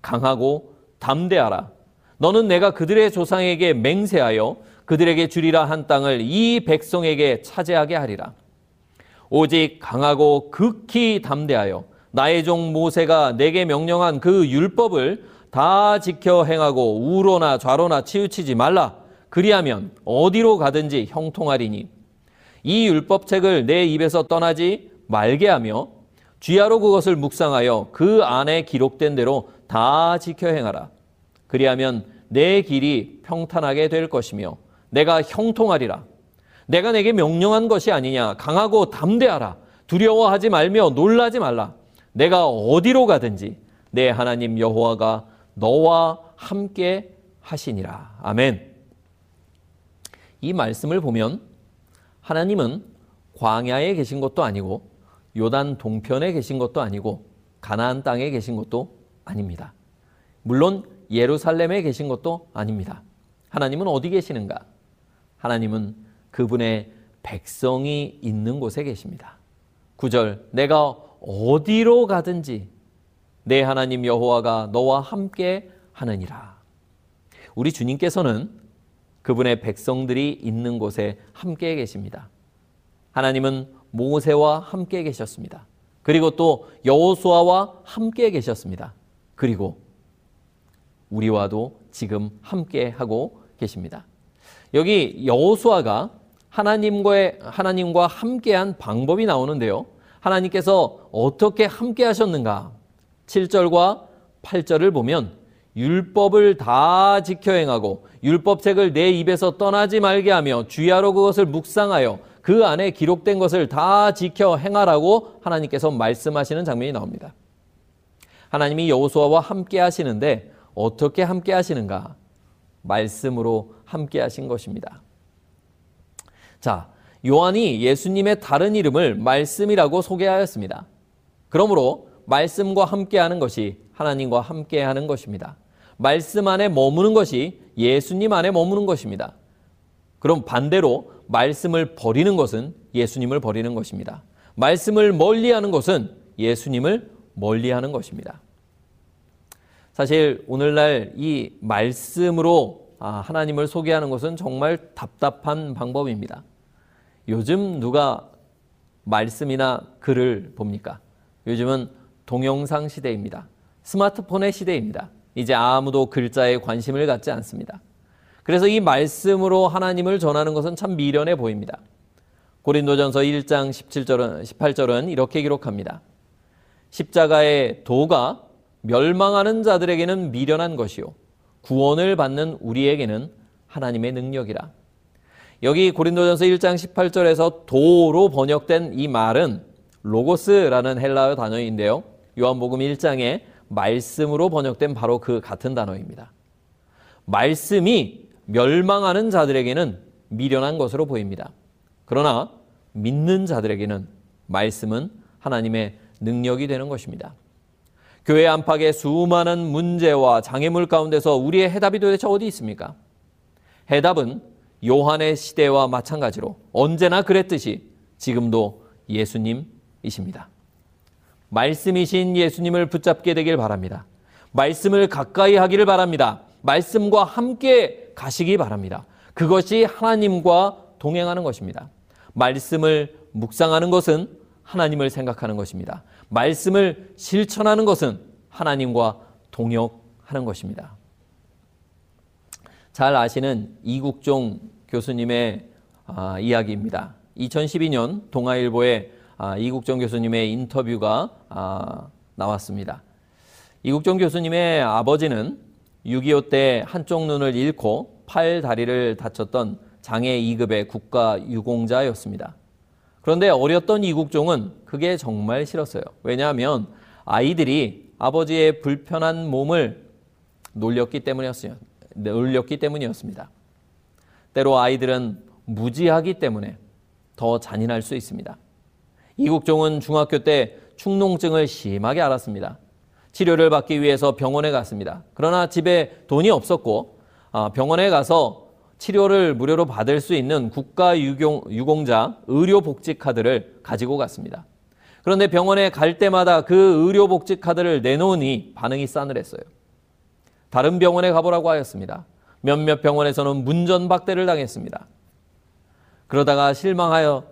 강하고 담대하라. 너는 내가 그들의 조상에게 맹세하여 그들에게 주리라 한 땅을 이 백성에게 차지하게 하리라. 오직 강하고 극히 담대하여 나의 종 모세가 내게 명령한 그 율법을 다 지켜 행하고 우로나 좌로나 치우치지 말라. 그리하면 어디로 가든지 형통하리니 이 율법책을 내 입에서 떠나지 말게 하며 쥐하로 그것을 묵상하여 그 안에 기록된 대로 다 지켜 행하라. 그리하면 내 길이 평탄하게 될 것이며 내가 형통하리라. 내가 내게 명령한 것이 아니냐. 강하고 담대하라. 두려워하지 말며 놀라지 말라. 내가 어디로 가든지 내 하나님 여호와가 너와 함께 하시니라. 아멘. 이 말씀을 보면 하나님은 광야에 계신 것도 아니고 요단 동편에 계신 것도 아니고 가나안 땅에 계신 것도 아닙니다. 물론 예루살렘에 계신 것도 아닙니다. 하나님은 어디 계시는가? 하나님은 그분의 백성이 있는 곳에 계십니다. 9절 내가 어디로 가든지 내 하나님 여호와가 너와 함께 하느니라. 우리 주님께서는 그분의 백성들이 있는 곳에 함께 계십니다. 하나님은 모세와 함께 계셨습니다. 그리고 또 여호수아와 함께 계셨습니다. 그리고 우리와도 지금 함께 하고 계십니다. 여기 여호수아가 하나님과의 하나님과 함께한 방법이 나오는데요. 하나님께서 어떻게 함께 하셨는가? 7절과 8절을 보면 율법을 다 지켜 행하고 율법책을 내 입에서 떠나지 말게 하며 주야로 그것을 묵상하여 그 안에 기록된 것을 다 지켜 행하라고 하나님께서 말씀하시는 장면이 나옵니다. 하나님이 여호수아와 함께 하시는데 어떻게 함께 하시는가? 말씀으로 함께 하신 것입니다. 자, 요한이 예수님의 다른 이름을 말씀이라고 소개하였습니다. 그러므로 말씀과 함께 하는 것이 하나님과 함께 하는 것입니다. 말씀 안에 머무는 것이 예수님 안에 머무는 것입니다. 그럼 반대로 말씀을 버리는 것은 예수님을 버리는 것입니다. 말씀을 멀리 하는 것은 예수님을 멀리 하는 것입니다. 사실 오늘날 이 말씀으로 아, 하나님을 소개하는 것은 정말 답답한 방법입니다. 요즘 누가 말씀이나 글을 봅니까? 요즘은 동영상 시대입니다. 스마트폰의 시대입니다. 이제 아무도 글자에 관심을 갖지 않습니다. 그래서 이 말씀으로 하나님을 전하는 것은 참 미련해 보입니다. 고린도전서 1장 17절은 18절은 이렇게 기록합니다. 십자가의 도가 멸망하는 자들에게는 미련한 것이요 구원을 받는 우리에게는 하나님의 능력이라. 여기 고린도전서 1장 18절에서 도로 번역된 이 말은 로고스라는 헬라어 단어인데요. 요한복음 1장에 말씀으로 번역된 바로 그 같은 단어입니다. 말씀이 멸망하는 자들에게는 미련한 것으로 보입니다. 그러나 믿는 자들에게는 말씀은 하나님의 능력이 되는 것입니다. 교회 안팎의 수많은 문제와 장애물 가운데서 우리의 해답이 도대체 어디 있습니까? 해답은 요한의 시대와 마찬가지로 언제나 그랬듯이 지금도 예수님이십니다. 말씀이신 예수님을 붙잡게 되길 바랍니다. 말씀을 가까이 하기를 바랍니다. 말씀과 함께 가시기 바랍니다. 그것이 하나님과 동행하는 것입니다. 말씀을 묵상하는 것은 하나님을 생각하는 것입니다. 말씀을 실천하는 것은 하나님과 동역하는 것입니다. 잘 아시는 이국종 교수님의 아, 이야기입니다. 2012년 동아일보에 아, 이국종 교수님의 인터뷰가 아, 나왔습니다. 이국종 교수님의 아버지는 6.25 때 한쪽 눈을 잃고 팔 다리를 다쳤던 장애 2급의 국가 유공자였습니다. 그런데 어렸던 이국종은 그게 정말 싫었어요. 왜냐하면 아이들이 아버지의 불편한 몸을 놀렸기 때문이었어요. 놀렸기 때문이었습니다. 때로 아이들은 무지하기 때문에 더 잔인할 수 있습니다. 이국종은 중학교 때 축농증을 심하게 앓았습니다. 치료를 받기 위해서 병원에 갔습니다. 그러나 집에 돈이 없었고 아, 병원에 가서 치료를 무료로 받을 수 있는 국가 유공, 유공자 의료복지 카드를 가지고 갔습니다. 그런데 병원에 갈 때마다 그 의료복지 카드를 내놓으니 반응이 싸늘했어요. 다른 병원에 가보라고 하였습니다. 몇몇 병원에서는 문전박대를 당했습니다. 그러다가 실망하여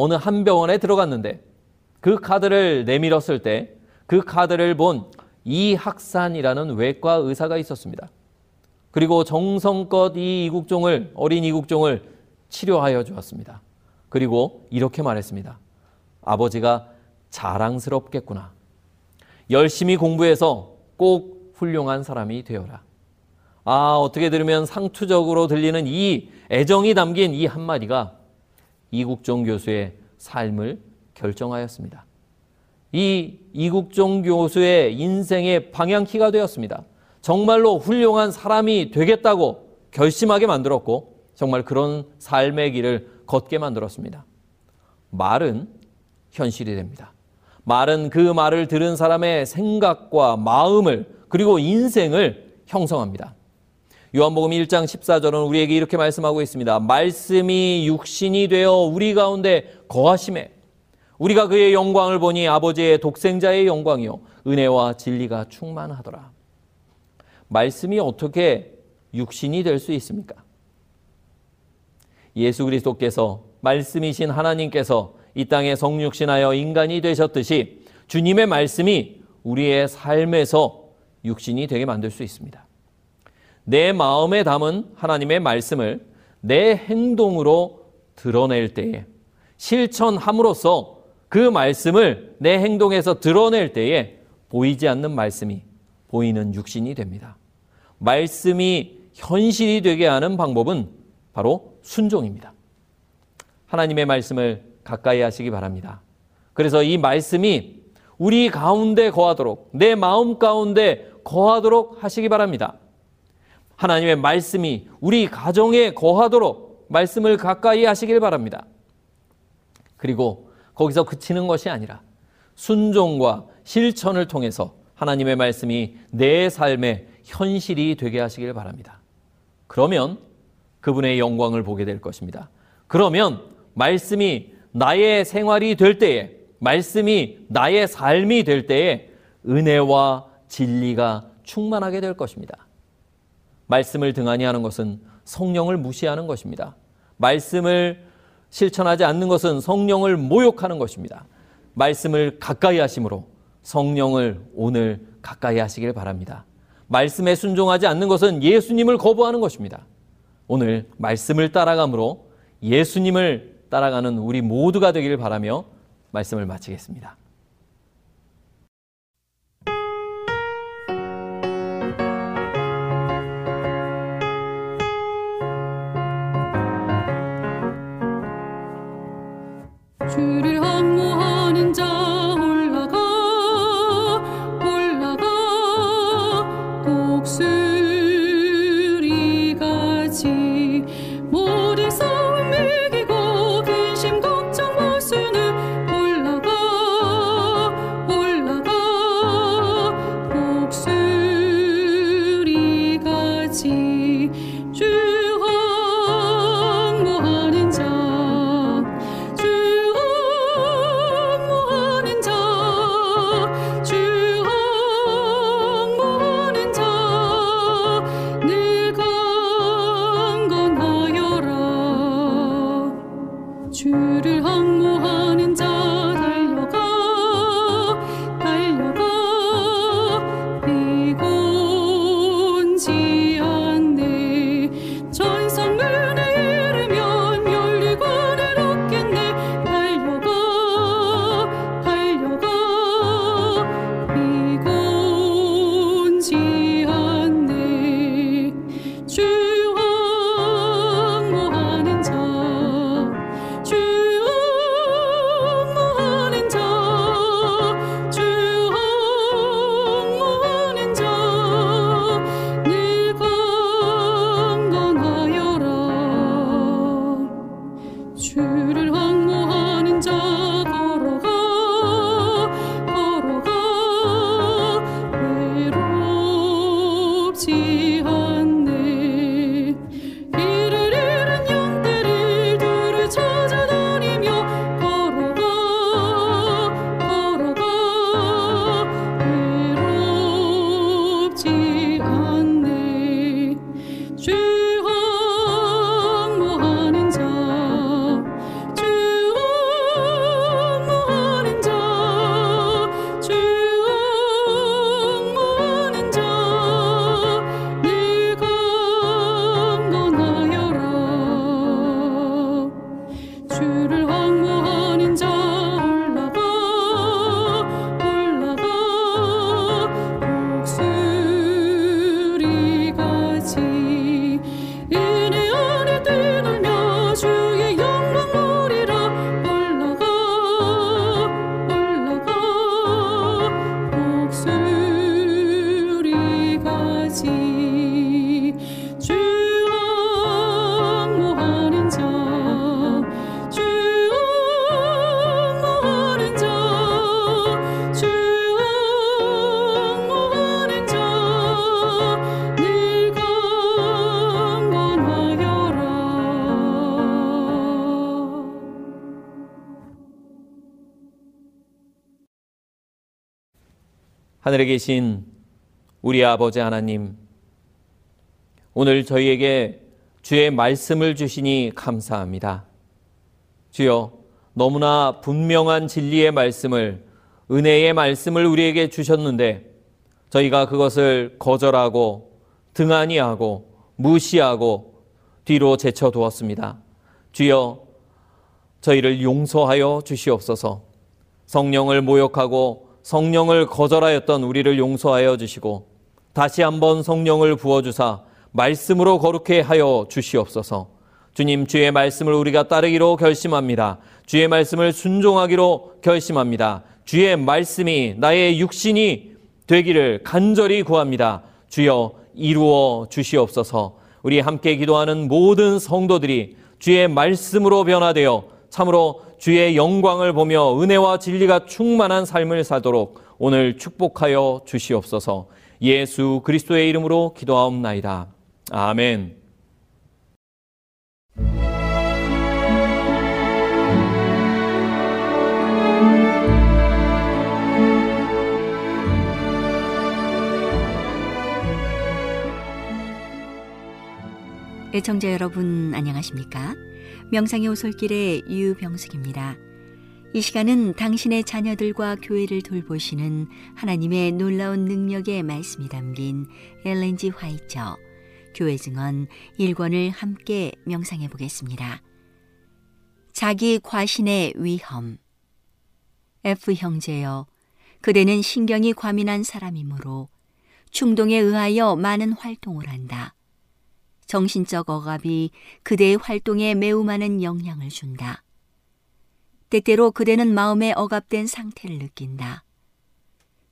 어느 한 병원에 들어갔는데 그 카드를 내밀었을 때 그 카드를 본 이학산이라는 외과 의사가 있었습니다. 그리고 정성껏 이 이국종을 어린 이국종을 치료하여 주었습니다. 그리고 이렇게 말했습니다. 아버지가 자랑스럽겠구나. 열심히 공부해서 꼭 훌륭한 사람이 되어라. 아, 어떻게 들으면 상투적으로 들리는 이 애정이 담긴 이 한마디가 이국종 교수의 삶을 결정하였습니다. 이 이국종 교수의 인생의 방향키가 되었습니다. 정말로 훌륭한 사람이 되겠다고 결심하게 만들었고 정말 그런 삶의 길을 걷게 만들었습니다. 말은 현실이 됩니다. 말은 그 말을 들은 사람의 생각과 마음을 그리고 인생을 형성합니다. 요한복음 1장 14절은 우리에게 이렇게 말씀하고 있습니다. 말씀이 육신이 되어 우리 가운데 거하심에 우리가 그의 영광을 보니 아버지의 독생자의 영광이요 은혜와 진리가 충만하더라. 말씀이 어떻게 육신이 될 수 있습니까? 예수 그리스도께서 말씀이신 하나님께서 이 땅에 성육신하여 인간이 되셨듯이 주님의 말씀이 우리의 삶에서 육신이 되게 만들 수 있습니다. 내 마음에 담은 하나님의 말씀을 내 행동으로 드러낼 때에 실천함으로써 그 말씀을 내 행동에서 드러낼 때에 보이지 않는 말씀이 보이는 육신이 됩니다. 말씀이 현실이 되게 하는 방법은 바로 순종입니다. 하나님의 말씀을 가까이 하시기 바랍니다. 그래서 이 말씀이 우리 가운데 거하도록 내 마음 가운데 거하도록 하시기 바랍니다. 하나님의 말씀이 우리 가정에 거하도록 말씀을 가까이 하시길 바랍니다. 그리고 거기서 그치는 것이 아니라 순종과 실천을 통해서 하나님의 말씀이 내 삶의 현실이 되게 하시길 바랍니다. 그러면 그분의 영광을 보게 될 것입니다. 그러면 말씀이 나의 생활이 될 때에, 말씀이 나의 삶이 될 때에 은혜와 진리가 충만하게 될 것입니다. 말씀을 등한히 하는 것은 성령을 무시하는 것입니다. 말씀을 실천하지 않는 것은 성령을 모욕하는 것입니다. 말씀을 가까이 하심으로 성령을 오늘 가까이 하시길 바랍니다. 말씀에 순종하지 않는 것은 예수님을 거부하는 것입니다. 오늘 말씀을 따라감으로 예수님을 따라가는 우리 모두가 되기를 바라며 말씀을 마치겠습니다. 하늘에 계신 우리 아버지 하나님, 오늘 저희에게 주의 말씀을 주시니 감사합니다. 주여, 너무나 분명한 진리의 말씀을, 은혜의 말씀을 우리에게 주셨는데, 저희가 그것을 거절하고, 등한히 하고, 무시하고, 뒤로 제쳐두었습니다. 주여, 저희를 용서하여 주시옵소서. 성령을 모욕하고 성령을 거절하였던 우리를 용서하여 주시고 다시 한번 성령을 부어 주사 말씀으로 거룩해 하여 주시옵소서. 주님 주의 말씀을 우리가 따르기로 결심합니다. 주의 말씀을 순종하기로 결심합니다. 주의 말씀이 나의 육신이 되기를 간절히 구합니다. 주여 이루어 주시옵소서. 우리 함께 기도하는 모든 성도들이 주의 말씀으로 변화되어 참으로 주의 영광을 보며 은혜와 진리가 충만한 삶을 살도록 오늘 축복하여 주시옵소서. 예수 그리스도의 이름으로 기도하옵나이다. 아멘. 애청자 여러분 안녕하십니까? 명상의 오솔길의 유병숙입니다. 이 시간은 당신의 자녀들과 교회를 돌보시는 하나님의 놀라운 능력의 말씀이 담긴 엘렌지 화이처 교회 증언 1권을 함께 명상해 보겠습니다. 자기 과신의 위험 F 형제여 그대는 신경이 과민한 사람이므로 충동에 의하여 많은 활동을 한다. 정신적 억압이 그대의 활동에 매우 많은 영향을 준다. 때때로 그대는 마음에 억압된 상태를 느낀다.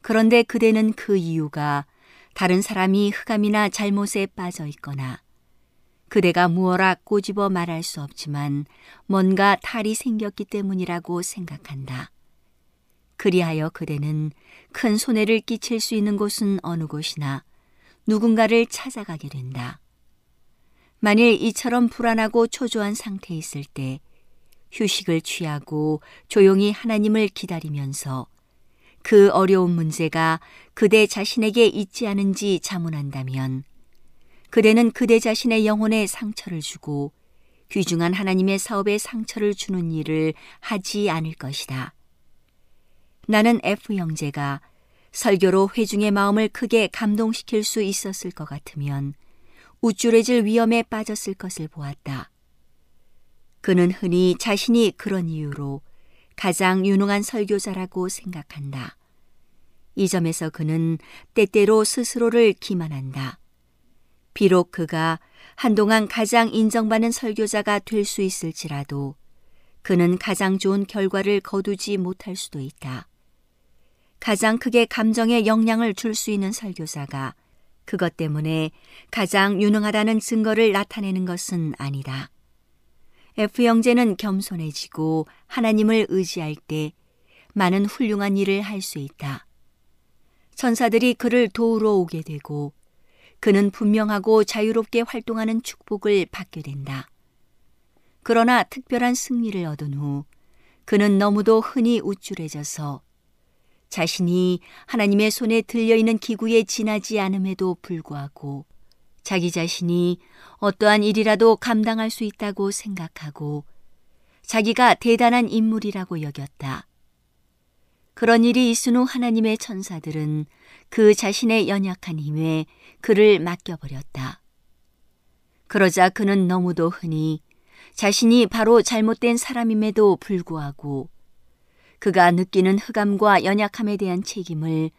그런데 그대는 그 이유가 다른 사람이 흑암이나 잘못에 빠져 있거나 그대가 무어라 꼬집어 말할 수 없지만 뭔가 탈이 생겼기 때문이라고 생각한다. 그리하여 그대는 큰 손해를 끼칠 수 있는 곳은 어느 곳이나 누군가를 찾아가게 된다. 만일 이처럼 불안하고 초조한 상태에 있을 때 휴식을 취하고 조용히 하나님을 기다리면서 그 어려운 문제가 그대 자신에게 있지 않은지 자문한다면 그대는 그대 자신의 영혼에 상처를 주고 귀중한 하나님의 사업에 상처를 주는 일을 하지 않을 것이다. 나는 F 형제가 설교로 회중의 마음을 크게 감동시킬 수 있었을 것 같으면 우쭐해질 위험에 빠졌을 것을 보았다. 그는 흔히 자신이 그런 이유로 가장 유능한 설교자라고 생각한다. 이 점에서 그는 때때로 스스로를 기만한다. 비록 그가 한동안 가장 인정받는 설교자가 될 수 있을지라도 그는 가장 좋은 결과를 거두지 못할 수도 있다. 가장 크게 감정에 영향을 줄 수 있는 설교자가 그것 때문에 가장 유능하다는 증거를 나타내는 것은 아니다. F 형제는 겸손해지고 하나님을 의지할 때 많은 훌륭한 일을 할 수 있다. 천사들이 그를 도우러 오게 되고 그는 분명하고 자유롭게 활동하는 축복을 받게 된다. 그러나 특별한 승리를 얻은 후 그는 너무도 흔히 우쭐해져서 자신이 하나님의 손에 들려있는 기구에 지나지 않음에도 불구하고 자기 자신이 어떠한 일이라도 감당할 수 있다고 생각하고 자기가 대단한 인물이라고 여겼다. 그런 일이 있은 후 하나님의 천사들은 그 자신의 연약한 힘에 그를 맡겨버렸다. 그러자 그는 너무도 흔히 자신이 바로 잘못된 사람임에도 불구하고 그가 느끼는 흑암과 연약함에 대한 책임을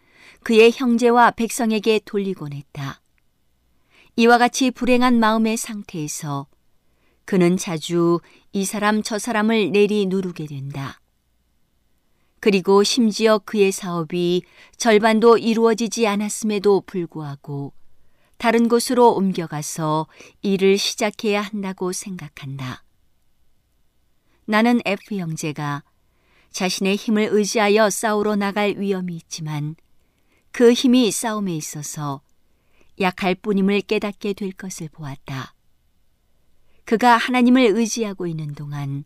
그의 형제와 백성에게 돌리곤 했다. 이와 같이 불행한 마음의 상태에서 그는 자주 이 사람 저 사람을 내리 누르게 된다. 그리고 심지어 그의 사업이 절반도 이루어지지 않았음에도 불구하고 다른 곳으로 옮겨가서 일을 시작해야 한다고 생각한다. 나는 F 형제가 자신의 힘을 의지하여 싸우러 나갈 위험이 있지만 그 힘이 싸움에 있어서 약할 뿐임을 깨닫게 될 것을 보았다. 그가 하나님을 의지하고 있는 동안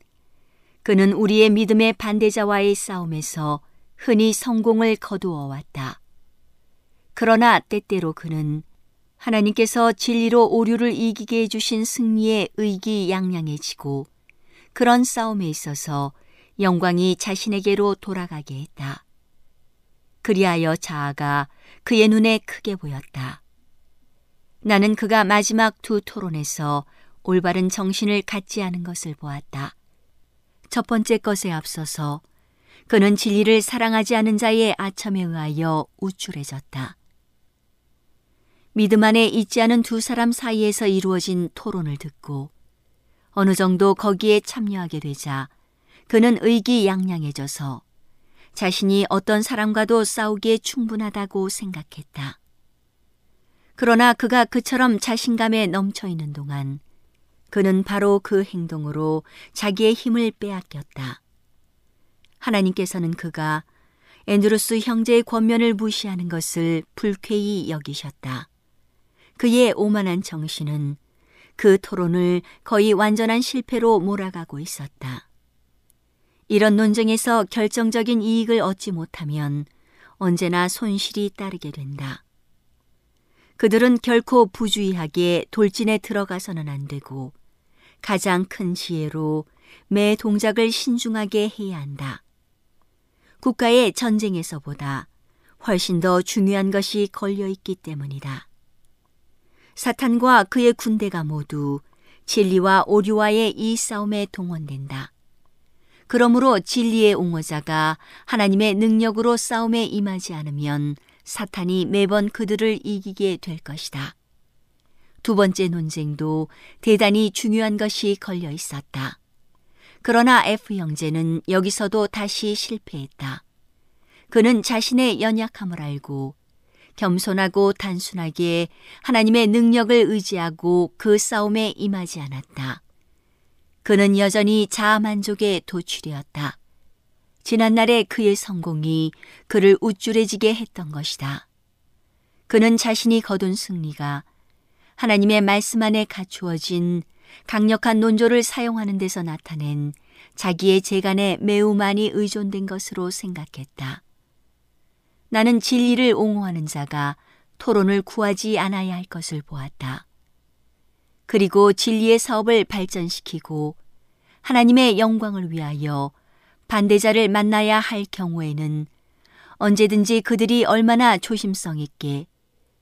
그는 우리의 믿음의 반대자와의 싸움에서 흔히 성공을 거두어 왔다. 그러나 때때로 그는 하나님께서 진리로 오류를 이기게 해주신 승리에 의기양양해지고 그런 싸움에 있어서 영광이 자신에게로 돌아가게 했다. 그리하여 자아가 그의 눈에 크게 보였다. 나는 그가 마지막 두 토론에서 올바른 정신을 갖지 않은 것을 보았다. 첫 번째 것에 앞서서 그는 진리를 사랑하지 않은 자의 아첨에 의하여 우쭐해졌다. 믿음 안에 있지 않은 두 사람 사이에서 이루어진 토론을 듣고 어느 정도 거기에 참여하게 되자 그는 의기양양해져서 자신이 어떤 사람과도 싸우기에 충분하다고 생각했다. 그러나 그가 그처럼 자신감에 넘쳐 있는 동안 그는 바로 그 행동으로 자기의 힘을 빼앗겼다. 하나님께서는 그가 앤드루스 형제의 권면을 무시하는 것을 불쾌히 여기셨다. 그의 오만한 정신은 그 토론을 거의 완전한 실패로 몰아가고 있었다. 이런 논쟁에서 결정적인 이익을 얻지 못하면 언제나 손실이 따르게 된다. 그들은 결코 부주의하게 돌진에 들어가서는 안 되고 가장 큰 지혜로 매 동작을 신중하게 해야 한다. 국가의 전쟁에서보다 훨씬 더 중요한 것이 걸려 있기 때문이다. 사탄과 그의 군대가 모두 진리와 오류와의 이 싸움에 동원된다. 그러므로 진리의 옹호자가 하나님의 능력으로 싸움에 임하지 않으면 사탄이 매번 그들을 이기게 될 것이다. 두 번째 논쟁도 대단히 중요한 것이 걸려 있었다. 그러나 F 형제는 여기서도 다시 실패했다. 그는 자신의 연약함을 알고 겸손하고 단순하게 하나님의 능력을 의지하고 그 싸움에 임하지 않았다. 그는 여전히 자아만족에 도취되었다. 지난날의 그의 성공이 그를 우쭐해지게 했던 것이다. 그는 자신이 거둔 승리가 하나님의 말씀 안에 갖추어진 강력한 논조를 사용하는 데서 나타낸 자기의 재간에 매우 많이 의존된 것으로 생각했다. 나는 진리를 옹호하는 자가 토론을 구하지 않아야 할 것을 보았다. 그리고 진리의 사업을 발전시키고 하나님의 영광을 위하여 반대자를 만나야 할 경우에는 언제든지 그들이 얼마나 조심성 있게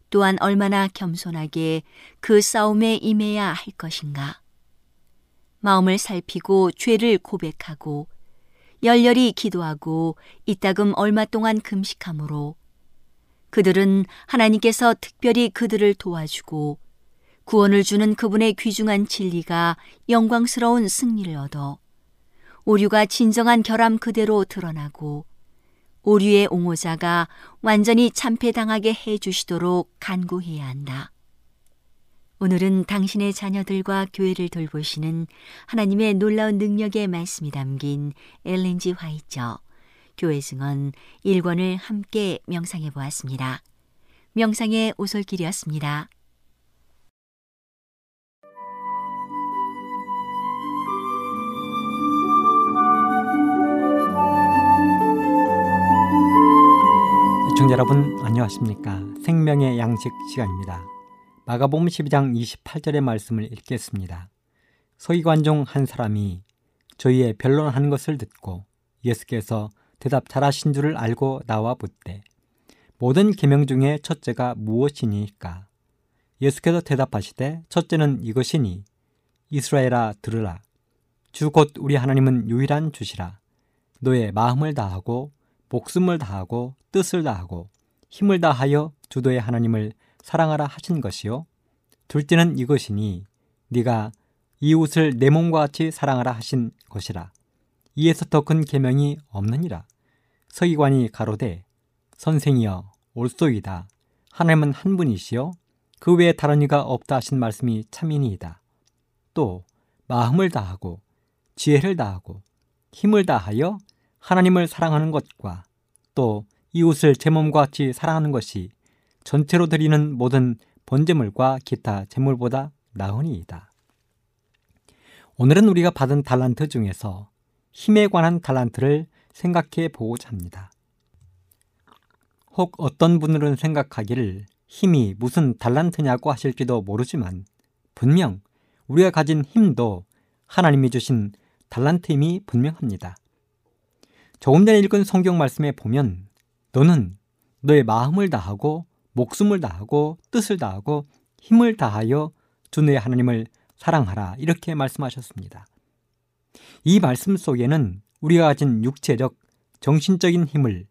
또한 얼마나 겸손하게 그 싸움에 임해야 할 것인가. 마음을 살피고 죄를 고백하고 열렬히 기도하고 이따금 얼마 동안 금식함으로 그들은 하나님께서 특별히 그들을 도와주고 구원을 주는 그분의 귀중한 진리가 영광스러운 승리를 얻어 오류가 진정한 결함 그대로 드러나고 오류의 옹호자가 완전히 참패당하게 해 주시도록 간구해야 한다. 오늘은 당신의 자녀들과 교회를 돌보시는 하나님의 놀라운 능력의 말씀이 담긴 엘렌지 화이처 교회 증언 1권을 함께 명상해 보았습니다. 명상의 오솔길이었습니다. 시청자 여러분 안녕하십니까? 생명의 양식 시간입니다. 마가복음 12장 28절의 말씀을 읽겠습니다. 서기관 중 한 사람이 저희의 변론하는 것을 듣고 예수께서 대답 잘하신 줄을 알고 나와 묻되 모든 계명 중에 첫째가 무엇이니까? 예수께서 대답하시되 첫째는 이것이니 이스라엘아 들으라. 주 곧 우리 하나님은 유일한 주시라. 너의 마음을 다하고 목숨을 다하고 뜻을 다하고 힘을 다하여 주도의 하나님을 사랑하라 하신 것이요. 둘째는 이것이니 네가 이웃을 내 몸과 같이 사랑하라 하신 것이라. 이에서 더 큰 계명이 없느니라. 서기관이 가로되 선생이여 올소이다. 하나님은 한 분이시요 그 외에 다른 이가 없다 하신 말씀이 참이니이다. 또 마음을 다하고 지혜를 다하고 힘을 다하여 하나님을 사랑하는 것과 또 이웃을 제 몸과 같이 사랑하는 것이 전체로 드리는 모든 번제물과 기타 제물보다 나으니이다. 오늘은 우리가 받은 달란트 중에서 힘에 관한 달란트를 생각해 보고자 합니다. 혹 어떤 분들은 생각하기를 힘이 무슨 달란트냐고 하실지도 모르지만 분명 우리가 가진 힘도 하나님이 주신 달란트임이 분명합니다. 조금 전에 읽은 성경 말씀에 보면 너는 너의 마음을 다하고 목숨을 다하고 뜻을 다하고 힘을 다하여 주 너의 하나님을 사랑하라 이렇게 말씀하셨습니다. 이 말씀 속에는 우리가 가진 육체적, 정신적인 힘을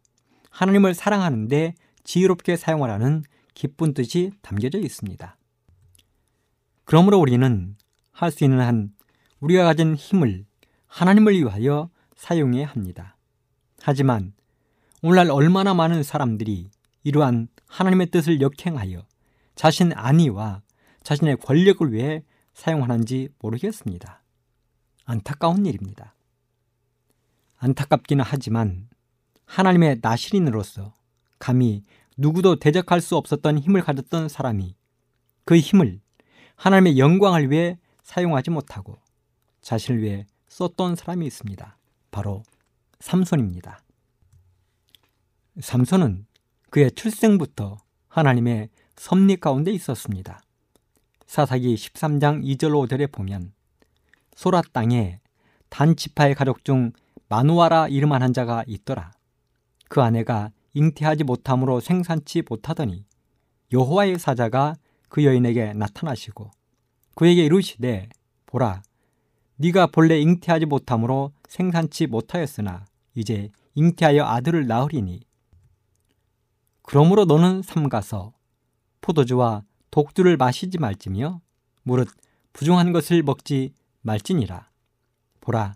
하나님을 사랑하는데 지혜롭게 사용하라는 기쁜 뜻이 담겨져 있습니다. 그러므로 우리는 할 수 있는 한 우리가 가진 힘을 하나님을 위하여 사용해야 합니다. 하지만 오늘날 얼마나 많은 사람들이 이러한 하나님의 뜻을 역행하여 자신 안위와 자신의 권력을 위해 사용하는지 모르겠습니다. 안타까운 일입니다. 안타깝기는 하지만 하나님의 나시린으로서 감히 누구도 대적할 수 없었던 힘을 가졌던 사람이 그 힘을 하나님의 영광을 위해 사용하지 못하고 자신을 위해 썼던 사람이 있습니다. 바로 삼손입니다. 삼손은 그의 출생부터 하나님의 섭리 가운데 있었습니다. 사사기 13장 2절 5절에 보면 소라 땅에 단 지파의 가족 중 마누아라 이름한 한 자가 있더라. 그 아내가 잉태하지 못함으로 생산치 못하더니 여호와의 사자가 그 여인에게 나타나시고 그에게 이르시되 보라 네가 본래 잉태하지 못함으로 생산치 못하였으나 이제 잉태하여 아들을 낳으리니. 그러므로 너는 삼가서 포도주와 독주를 마시지 말지며 무릇 부정한 것을 먹지 말지니라. 보라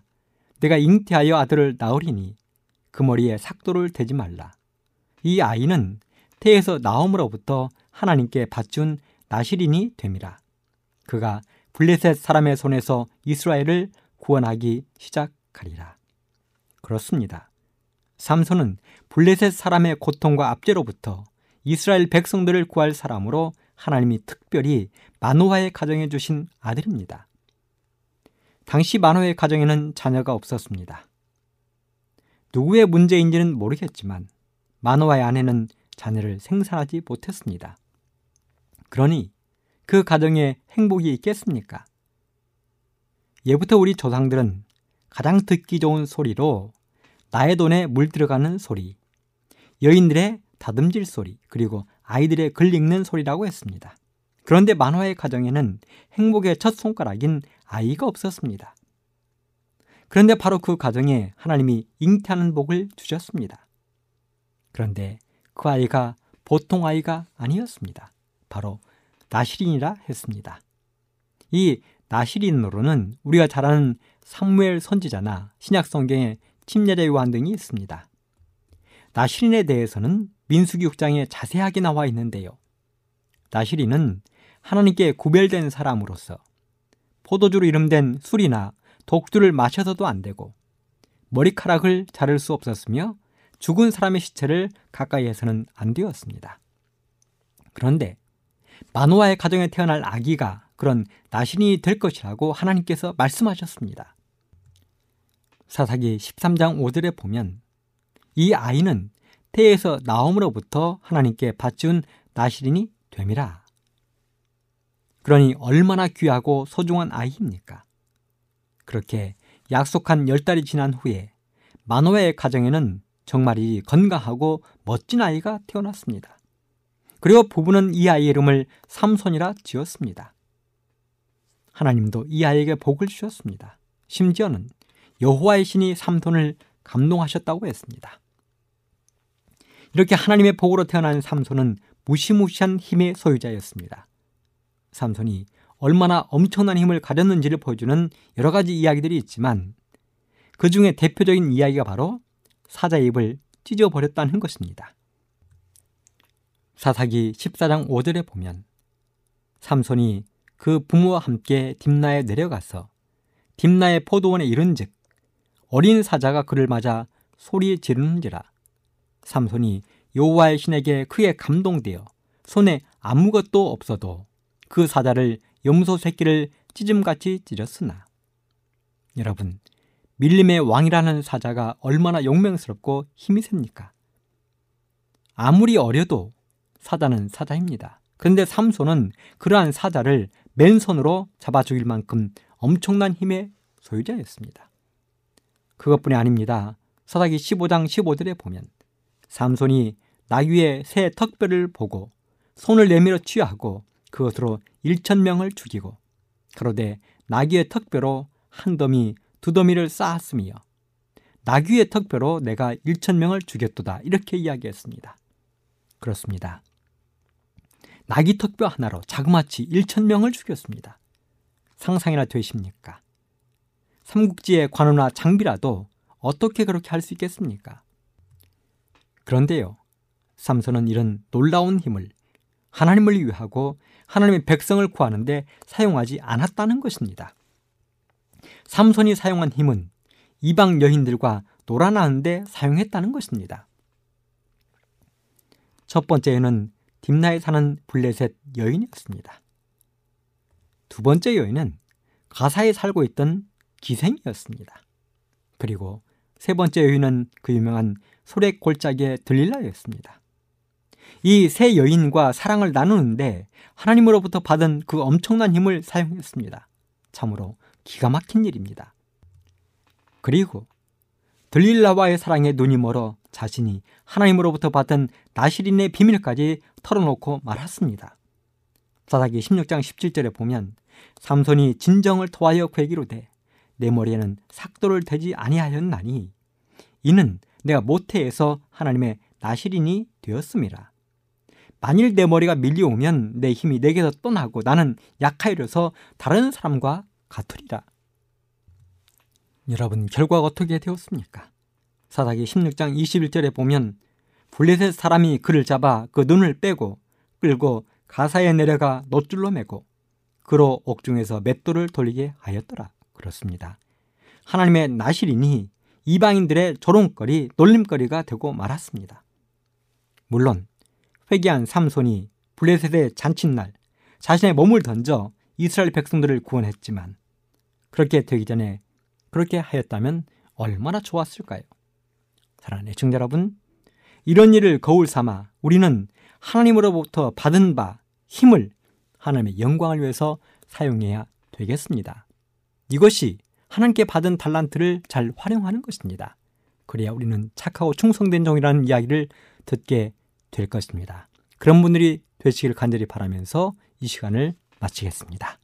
내가 잉태하여 아들을 낳으리니 그 머리에 삭도를 대지 말라. 이 아이는 태에서 나옴으로부터 하나님께 받준 나시린이 됨이라. 그가 블레셋 사람의 손에서 이스라엘을 구원하기 시작하리라 그렇습니다 삼손은 블레셋 사람의 고통과 압제로부터 이스라엘 백성들을 구할 사람으로 하나님이 특별히 마노아의 가정에 주신 아들입니다. 당시 마노아의 가정에는 자녀가 없었습니다. 누구의 문제인지는 모르겠지만 마노아의 아내는 자녀를 생산하지 못했습니다. 그러니 그 가정에 행복이 있겠습니까? 예부터 우리 조상들은 가장 듣기 좋은 소리로 나의 돈에 물 들어가는 소리, 여인들의 다듬질 소리, 그리고 아이들의 글 읽는 소리라고 했습니다. 그런데 만화의 가정에는 행복의 첫 손가락인 아이가 없었습니다. 그런데 바로 그 가정에 하나님이 잉태하는 복을 주셨습니다. 그런데 그 아이가 보통 아이가 아니었습니다. 바로 나시린이라 했습니다. 이 나시린으로는 우리가 잘 아는 사무엘 선지자나 신약 성경의 침례자 요한 등이 있습니다. 나시린에 대해서는 민수기 6장에 자세하게 나와 있는데요. 나시린은 하나님께 구별된 사람으로서 포도주로 이름된 술이나 독주를 마셔서도 안 되고 머리카락을 자를 수 없었으며 죽은 사람의 시체를 가까이에서는 안 되었습니다. 그런데 마노아의 가정에 태어날 아기가 그런 나신이 될 것이라고 하나님께서 말씀하셨습니다. 사사기 13장 5절에 보면 이 아이는 태에서 나옴으로부터 하나님께 바치운 나시린이 됨이라. 그러니 얼마나 귀하고 소중한 아이입니까? 그렇게 약속한 열 달이 지난 후에 마노의 가정에는 정말이 건강하고 멋진 아이가 태어났습니다. 그리고 부부는 이 아이의 이름을 삼손이라 지었습니다. 하나님도 이 아이에게 복을 주셨습니다. 심지어는 여호와의 신이 삼손을 감동하셨다고 했습니다. 이렇게 하나님의 복으로 태어난 삼손은 무시무시한 힘의 소유자였습니다. 삼손이 얼마나 엄청난 힘을 가졌는지를 보여주는 여러 가지 이야기들이 있지만 그 중에 대표적인 이야기가 바로 사자의 입을 찢어버렸다는 것입니다. 사사기 14장 5절에 보면 삼손이 그 부모와 함께 딥나에 내려가서 딥나의 포도원에 이른즉 어린 사자가 그를 맞아 소리 지르는지라 삼손이 여호와의 신에게 크게 감동되어 손에 아무것도 없어도 그 사자를 염소 새끼를 찢음같이 찢었으나 여러분 밀림의 왕이라는 사자가 얼마나 용맹스럽고 힘이 셉니까? 아무리 어려도 사자는 사자입니다. 그런데 삼손은 그러한 사자를 맨손으로 잡아 죽일 만큼 엄청난 힘의 소유자였습니다. 그것뿐이 아닙니다. 사사기 15장 15절에 보면 삼손이 나귀의 새 턱뼈를 보고 손을 내밀어 취하고 그것으로 1천 명을 죽이고 그러되 나귀의 턱뼈로 한 더미 두 더미를 쌓았으며 나귀의 턱뼈로 내가 1천 명을 죽였도다 이렇게 이야기했습니다. 그렇습니다. 나귀 턱뼈 하나로 자그마치 1천 명을 죽였습니다. 상상이나 되십니까? 삼국지의 관우나 장비라도 어떻게 그렇게 할 수 있겠습니까? 그런데요, 삼손은 이런 놀라운 힘을 하나님을 위하고 하나님의 백성을 구하는데 사용하지 않았다는 것입니다. 삼손이 사용한 힘은 이방 여인들과 놀아나는데 사용했다는 것입니다. 첫 번째는 딥나에 사는 블레셋 여인이었습니다. 두 번째 여인은 가사에 살고 있던 기생이었습니다. 그리고 세 번째 여인은 그 유명한 소렉 골짜기의 들릴라였습니다. 이 세 여인과 사랑을 나누는데 하나님으로부터 받은 그 엄청난 힘을 사용했습니다. 참으로 기가 막힌 일입니다. 그리고 들릴라와의 사랑에 눈이 멀어 자신이 하나님으로부터 받은 나시린의 비밀까지 털어놓고 말았습니다. 사사기 16장 17절에 보면 삼손이 진정을 토하여 괴기로되 내 머리에는 삭도를 대지 아니하였나니 이는 내가 모태에서 하나님의 나시린이 되었습니다. 만일 내 머리가 밀려오면 내 힘이 내게서 떠나고 나는 약하여서 다른 사람과 같으리라. 여러분 결과가 어떻게 되었습니까? 사사기 16장 21절에 보면 블레셋 사람이 그를 잡아 그 눈을 빼고 끌고 가사에 내려가 노줄로 매고 그로 옥중에서 맷돌을 돌리게 하였더라. 그렇습니다. 하나님의 나시린이 이방인들의 조롱거리, 놀림거리가 되고 말았습니다. 물론 회개한 삼손이 블레셋의 잔칫날 자신의 몸을 던져 이스라엘 백성들을 구원했지만 그렇게 되기 전에 그렇게 하였다면 얼마나 좋았을까요? 사랑하는 애청자 여러분, 이런 일을 거울 삼아 우리는 하나님으로부터 받은 바 힘을 하나님의 영광을 위해서 사용해야 되겠습니다. 이것이 하나님께 받은 달란트를 잘 활용하는 것입니다. 그래야 우리는 착하고 충성된 종이라는 이야기를 듣게 될 것입니다. 그런 분들이 되시기를 간절히 바라면서 이 시간을 마치겠습니다.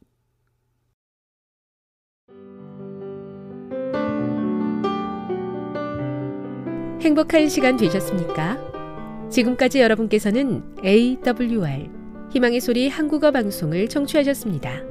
행복한 시간 되셨습니까? 지금까지 여러분께서는 AWR 희망의 소리 한국어 방송을 청취하셨습니다.